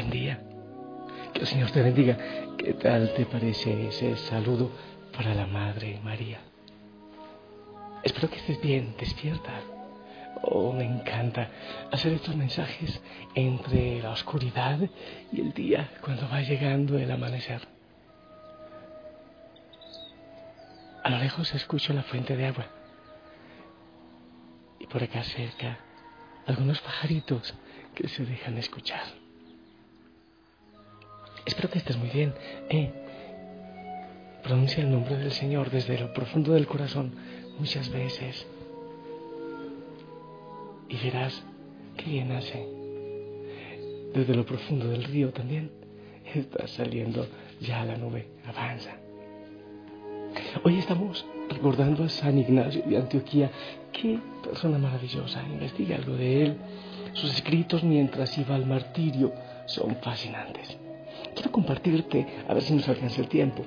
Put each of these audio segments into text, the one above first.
buen día. Que el Señor te bendiga. ¿Qué tal te parece ese saludo para la Madre María? Espero que estés bien, despierta. Oh, me encanta hacer estos mensajes entre la oscuridad y el día, cuando va llegando el amanecer. A lo lejos escucho la fuente de agua. Y por acá cerca, algunos pajaritos que se dejan escuchar. Espero que estés muy bien. Eh, pronuncia el nombre del Señor desde lo profundo del corazón muchas veces. Y verás que bien hace. Desde lo profundo del río también está saliendo ya la nube. Avanza. Hoy estamos recordando a San Ignacio de Antioquía. Qué persona maravillosa. Investiga algo de él. Sus escritos mientras iba al martirio son fascinantes. Quiero compartirte, a ver si nos alcanza el tiempo,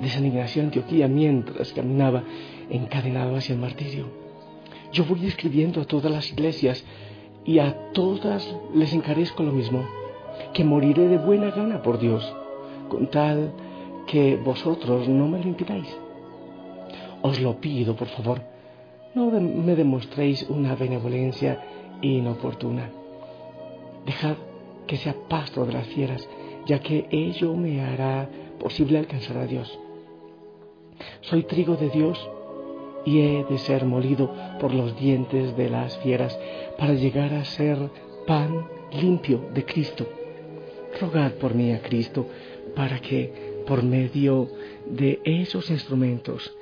de San Ignacio Antioquía mientras caminaba encadenado hacia el martirio. Yo voy escribiendo a todas las iglesias y a todas les encarezco lo mismo, que moriré de buena gana por Dios, con tal que vosotros no me lo impidáis. Os lo pido, por favor, no me demostréis una benevolencia inoportuna. Dejad que sea pasto de las fieras, ya que ello me hará posible alcanzar a Dios. Soy trigo de Dios y he de ser molido por los dientes de las fieras para llegar a ser pan limpio de Cristo. Rogad por mí a Cristo para que por medio de esos instrumentos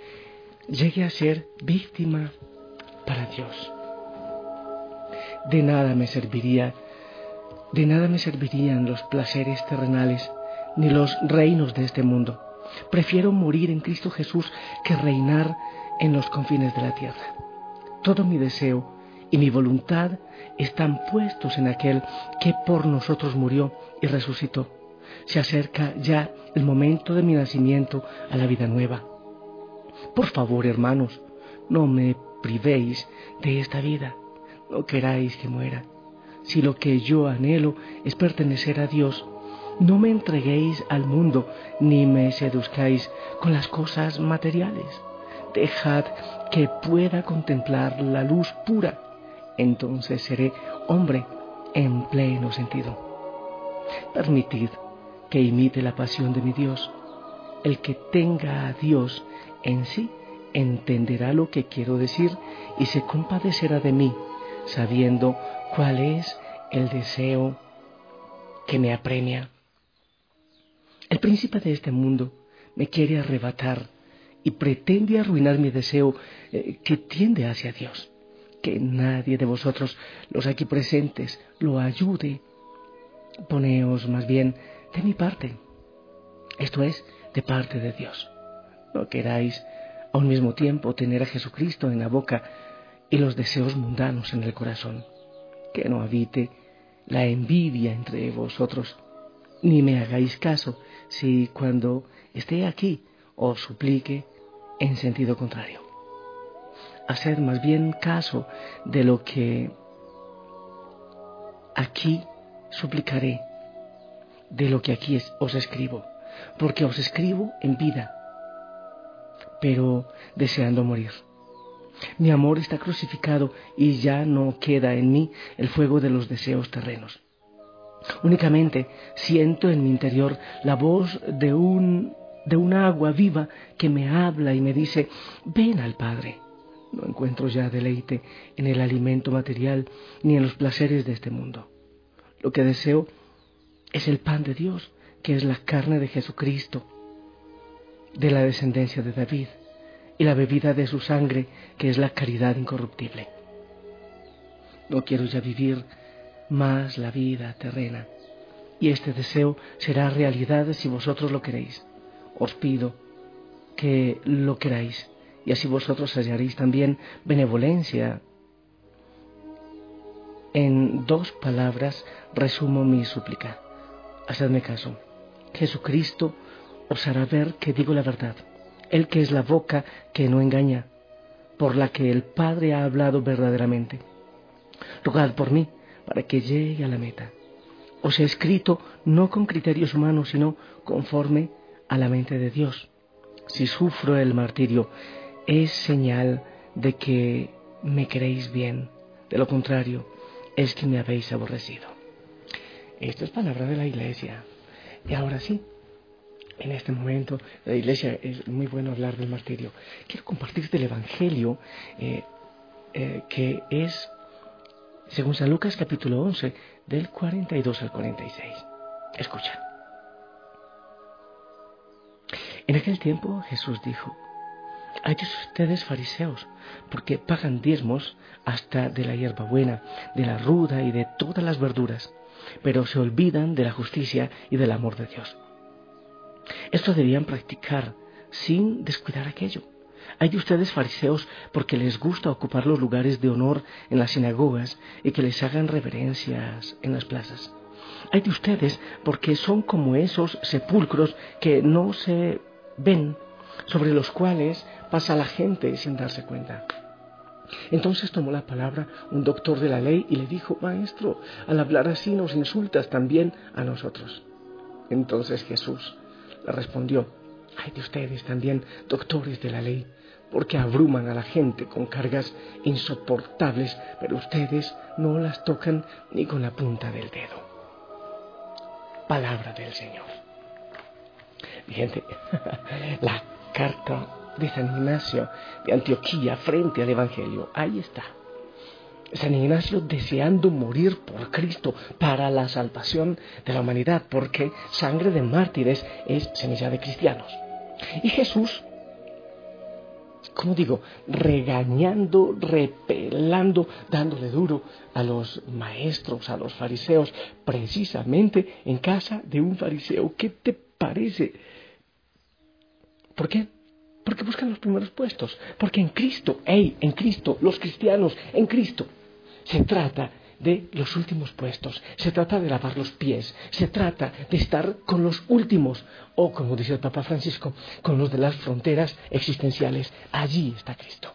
llegue a ser víctima para Dios. De nada me serviría, de nada me servirían los placeres terrenales ni los reinos de este mundo. Prefiero morir en Cristo Jesús que reinar en los confines de la tierra. Todo mi deseo y mi voluntad están puestos en aquel que por nosotros murió y resucitó. Se acerca ya el momento de mi nacimiento a la vida nueva. Por favor, hermanos, no me privéis de esta vida no queráis que muera. Si lo que yo anhelo es pertenecer a Dios, no me entreguéis al mundo ni me seduzcáis con las cosas materiales. Dejad que pueda contemplar la luz pura, entonces seré hombre en pleno sentido. Permitid que imite la pasión de mi Dios. El que tenga a Dios en sí entenderá lo que quiero decir y se compadecerá de mí sabiendo cuál es el deseo que me apremia. El príncipe de este mundo me quiere arrebatar y pretende arruinar mi deseo eh, que tiende hacia Dios. Que nadie de vosotros, los aquí presentes, lo ayude. Poneos más bien de mi parte. Esto es, de parte de Dios. No queráis a un mismo tiempo tener a Jesucristo en la boca y los deseos mundanos en el corazón. Que no habite la envidia entre vosotros, ni me hagáis caso si cuando esté aquí os suplique en sentido contrario. Haced más bien caso de lo que aquí suplicaré, de lo que aquí os escribo, porque os escribo en vida, pero deseando morir. Mi amor está crucificado y ya no queda en mí el fuego de los deseos terrenos. Únicamente siento en mi interior la voz de un de una agua viva que me habla y me dice, ven al Padre. No encuentro ya deleite en el alimento material ni en los placeres de este mundo. Lo que deseo es el pan de Dios, que es la carne de Jesucristo, de la descendencia de David y la bebida de su sangre, que es la caridad incorruptible. No quiero ya vivir más la vida terrena, y este deseo será realidad si vosotros lo queréis. Os pido que lo queráis, y así vosotros hallaréis también benevolencia. En dos palabras resumo mi súplica. Hacedme caso. Jesucristo os hará ver que digo la verdad el que es la boca que no engaña, por la que el Padre ha hablado verdaderamente. Rogad por mí para que llegue a la meta. os he escrito no con criterios humanos, sino conforme a la mente de Dios. Si sufro el martirio, es señal de que me queréis bien. De lo contrario, es que me habéis aborrecido. Esto es palabra de la iglesia. Y ahora sí, en este momento, la iglesia es muy bueno hablar del martirio. Quiero compartirte el Evangelio eh, eh, que es, según San Lucas capítulo 11, del 42 al 46. Escucha. En aquel tiempo Jesús dijo, hay ustedes fariseos, porque pagan diezmos hasta de la hierbabuena, de la ruda y de todas las verduras, pero se olvidan de la justicia y del amor de Dios. Esto debían practicar sin descuidar aquello. Hay de ustedes fariseos porque les gusta ocupar los lugares de honor en las sinagogas y que les hagan reverencias en las plazas. Hay de ustedes porque son como esos sepulcros que no se ven, sobre los cuales pasa la gente sin darse cuenta. Entonces tomó la palabra un doctor de la ley y le dijo, Maestro, al hablar así nos insultas también a nosotros. Entonces Jesús le respondió, hay de ustedes también, doctores de la ley, porque abruman a la gente con cargas insoportables, pero ustedes no las tocan ni con la punta del dedo. Palabra del Señor. Mi gente, la carta de San Ignacio de Antioquía frente al Evangelio. Ahí está. San Ignacio deseando morir por Cristo para la salvación de la humanidad, porque sangre de mártires es semilla de cristianos. Y Jesús, como digo, regañando, repelando, dándole duro a los maestros, a los fariseos, precisamente en casa de un fariseo. ¿Qué te parece? ¿Por qué? Porque buscan los primeros puestos. Porque en Cristo, hey, en Cristo, los cristianos, en Cristo, se trata de los últimos puestos, se trata de lavar los pies, se trata de estar con los últimos, o como dice el Papa Francisco, con los de las fronteras existenciales. Allí está Cristo.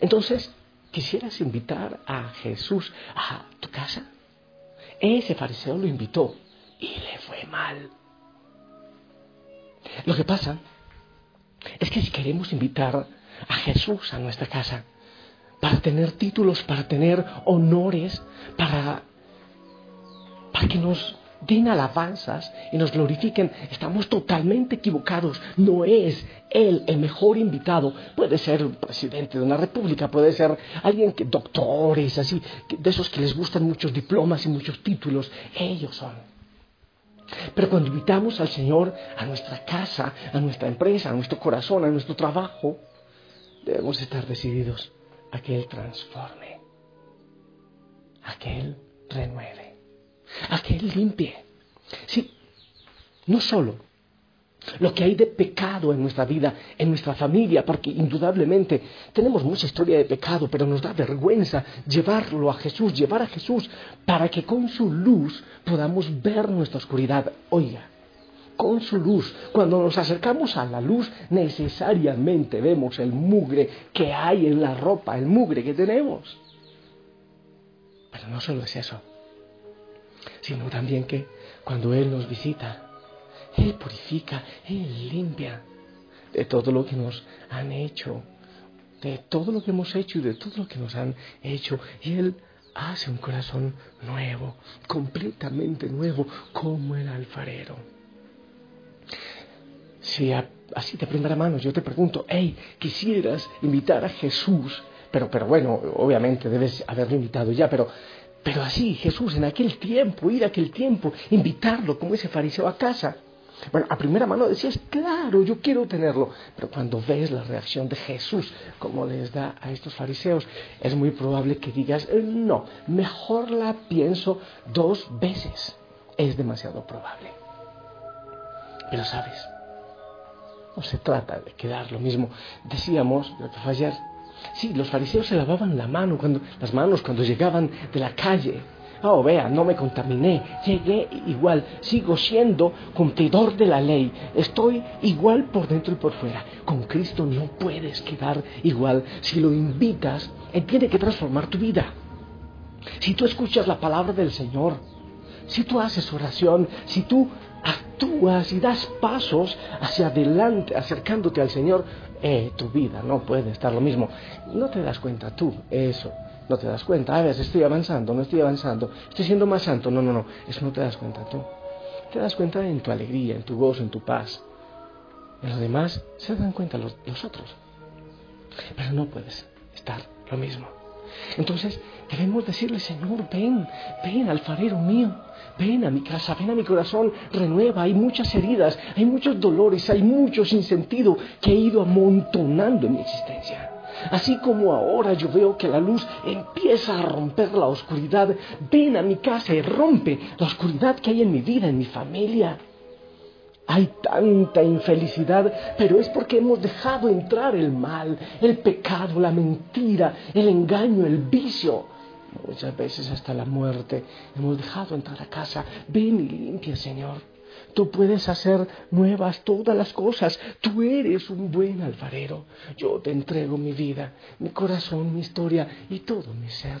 Entonces, ¿quisieras invitar a Jesús a tu casa? Ese fariseo lo invitó y le fue mal. Lo que pasa es que si queremos invitar a Jesús a nuestra casa, para tener títulos, para tener honores, para, para que nos den alabanzas y nos glorifiquen, estamos totalmente equivocados. No es Él el mejor invitado. Puede ser un presidente de una república, puede ser alguien que, doctores, así, de esos que les gustan muchos diplomas y muchos títulos. Ellos son. Pero cuando invitamos al Señor a nuestra casa, a nuestra empresa, a nuestro corazón, a nuestro trabajo, debemos estar decididos a que Él transforme, a que Él renueve, a que Él limpie. Sí, no solo lo que hay de pecado en nuestra vida, en nuestra familia, porque indudablemente tenemos mucha historia de pecado, pero nos da vergüenza llevarlo a Jesús, llevar a Jesús, para que con su luz podamos ver nuestra oscuridad. Oiga, con su luz, cuando nos acercamos a la luz, necesariamente vemos el mugre que hay en la ropa, el mugre que tenemos. Pero no solo es eso, sino también que cuando Él nos visita, él purifica, Él limpia de todo lo que nos han hecho, de todo lo que hemos hecho y de todo lo que nos han hecho. Y Él hace un corazón nuevo, completamente nuevo, como el alfarero. Si así de primera mano yo te pregunto, hey, quisieras invitar a Jesús, pero, pero bueno, obviamente debes haberlo invitado ya, pero, pero así, Jesús, en aquel tiempo, ir a aquel tiempo, invitarlo como ese fariseo a casa. Bueno, a primera mano decías, claro, yo quiero tenerlo. Pero cuando ves la reacción de Jesús, como les da a estos fariseos, es muy probable que digas, no, mejor la pienso dos veces. Es demasiado probable. Pero sabes, no se trata de quedar lo mismo. Decíamos, lo sí, los fariseos se lavaban la mano cuando, las manos cuando llegaban de la calle Oh, vea, no me contaminé, llegué igual, sigo siendo cumplidor de la ley, estoy igual por dentro y por fuera. Con Cristo no puedes quedar igual. Si lo invitas, Él tiene que transformar tu vida. Si tú escuchas la palabra del Señor, Si tú haces oración, si tú actúas y das pasos hacia adelante, acercándote al Señor, eh, tu vida no puede estar lo mismo. No te das cuenta tú, eso. No te das cuenta, a veces estoy avanzando, no estoy avanzando, estoy siendo más santo. No, no, no, eso no te das cuenta tú. Te das cuenta en tu alegría, en tu gozo, en tu paz. En los demás se dan cuenta los, los otros. Pero no puedes estar lo mismo. Entonces debemos decirle, Señor, ven, ven, alfarero mío, ven a mi casa, ven a mi corazón, renueva, hay muchas heridas, hay muchos dolores, hay mucho sinsentido que he ido amontonando en mi existencia. Así como ahora yo veo que la luz empieza a romper la oscuridad, ven a mi casa y rompe la oscuridad que hay en mi vida, en mi familia. Hay tanta infelicidad, pero es porque hemos dejado entrar el mal, el pecado, la mentira, el engaño, el vicio. Muchas veces hasta la muerte hemos dejado entrar a casa. Ven y limpia, Señor. Tú puedes hacer nuevas todas las cosas. Tú eres un buen alfarero. Yo te entrego mi vida, mi corazón, mi historia y todo mi ser.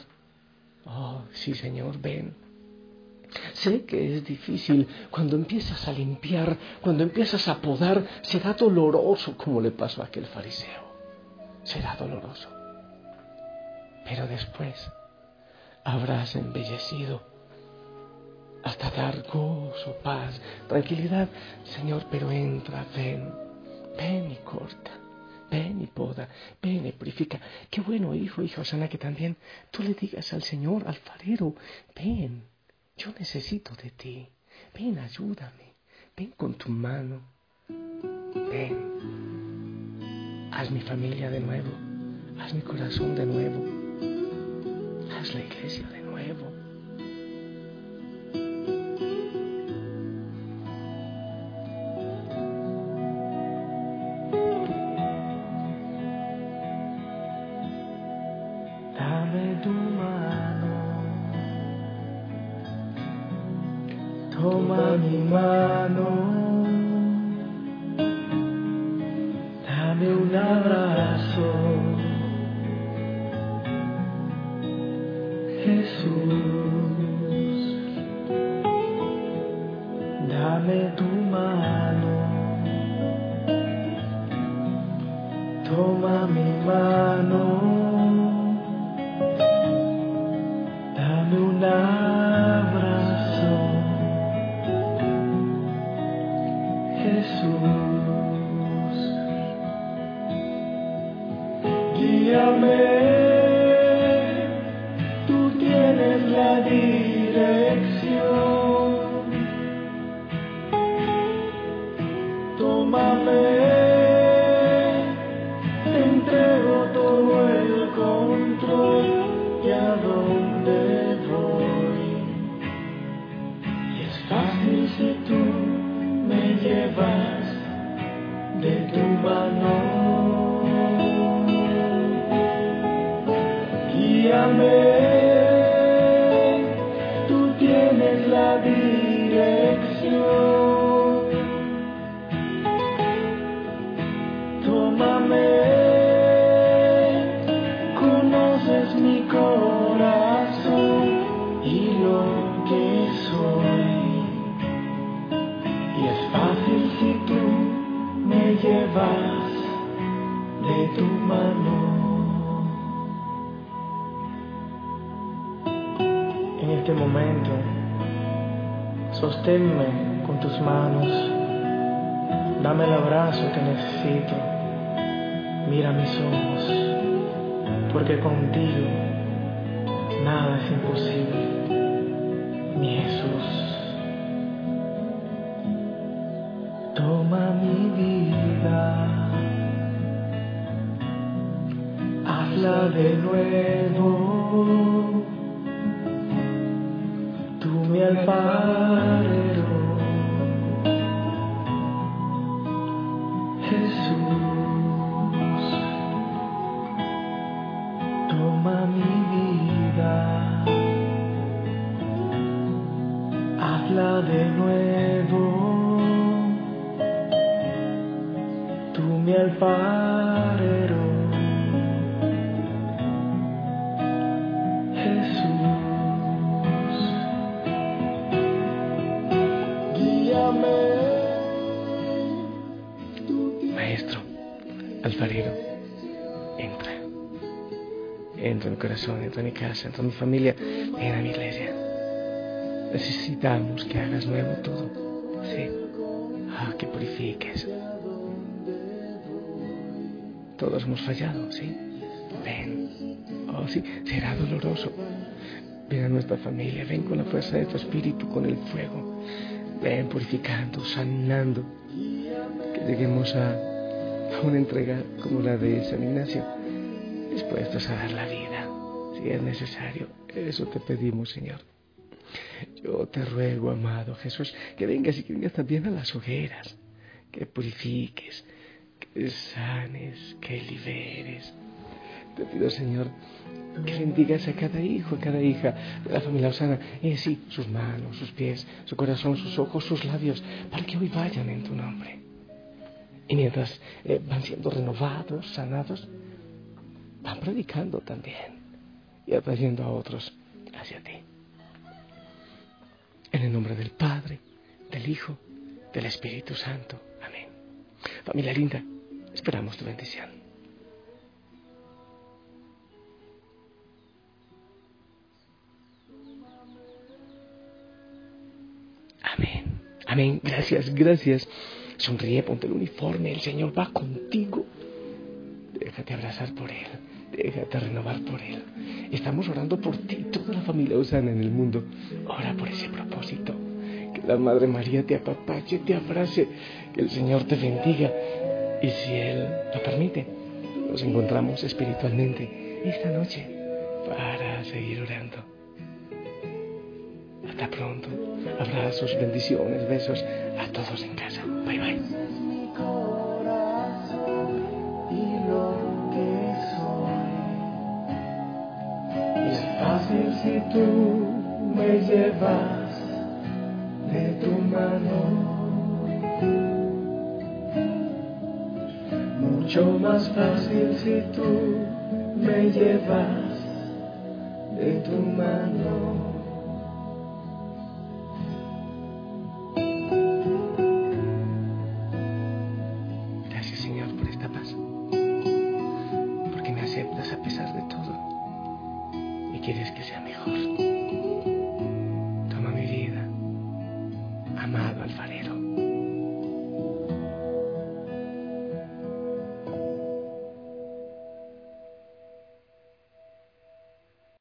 Oh, sí, Señor, ven. Sé que es difícil cuando empiezas a limpiar, cuando empiezas a podar, será doloroso como le pasó a aquel fariseo. Será doloroso. Pero después habrás embellecido hasta dar gozo, paz, tranquilidad. Señor, pero entra, ven, ven y corta. Ven y poda, ven y purifica. Qué bueno, hijo, hija Osana, que también tú le digas al Señor, alfarero, ven, yo necesito de ti. Ven, ayúdame. Ven con tu mano. Ven. Haz mi familia de nuevo. Haz mi corazón de nuevo. Haz la iglesia de nuevo. Toma mi mano, dame de este momento. Sosténme con tus manos. Dame el abrazo que necesito. Mira mis ojos, porque contigo nada es imposible. Mi Jesús. Toma mi vida. Hazla de nuevo mi alfarero. Jesús, toma mi vida, hazla de nuevo, tú mi alfarero. Alfarero, entra. Entra en mi corazón, entra en mi casa, entra en mi familia, ven a mi iglesia. Necesitamos que hagas nuevo todo. Sí. Ah, que purifiques. Todos hemos fallado, ¿sí? Ven. Oh, sí, será doloroso. Ven a nuestra familia, ven con la fuerza de tu espíritu, con el fuego. Ven purificando, sanando. Que lleguemos a una entrega como la de San Ignacio, dispuestos a dar la vida, si es necesario. Eso te pedimos, Señor. Yo te ruego, amado Jesús, que vengas y que vengas también a las hogueras, que purifiques, que sanes, que liberes. Te pido, Señor, que bendigas a cada hijo, a cada hija de la familia Osana, en sí, sus manos, sus pies, su corazón, sus ojos, sus labios, para que hoy vayan en tu nombre. Y mientras eh, van siendo renovados, sanados, van predicando también y atrayendo a otros hacia ti. En el nombre del Padre, del Hijo, del Espíritu Santo. Amén. Familia linda, esperamos tu bendición. Amén. Amén. Gracias, gracias. Sonríe, ponte el uniforme. El Señor va contigo. Déjate abrazar por Él. Déjate renovar por Él. Estamos orando por ti, toda la familia Osana en el mundo. Ora por ese propósito. Que la Madre María te apapache, te abrace. Que el Señor te bendiga. Y si Él lo permite, nos encontramos espiritualmente esta noche para seguir orando. Hasta pronto. Abrazos, bendiciones, besos a todos en casa. Bye bye. si tú me llevas de tu mano. Mucho más fácil si tú me llevas de tu mano.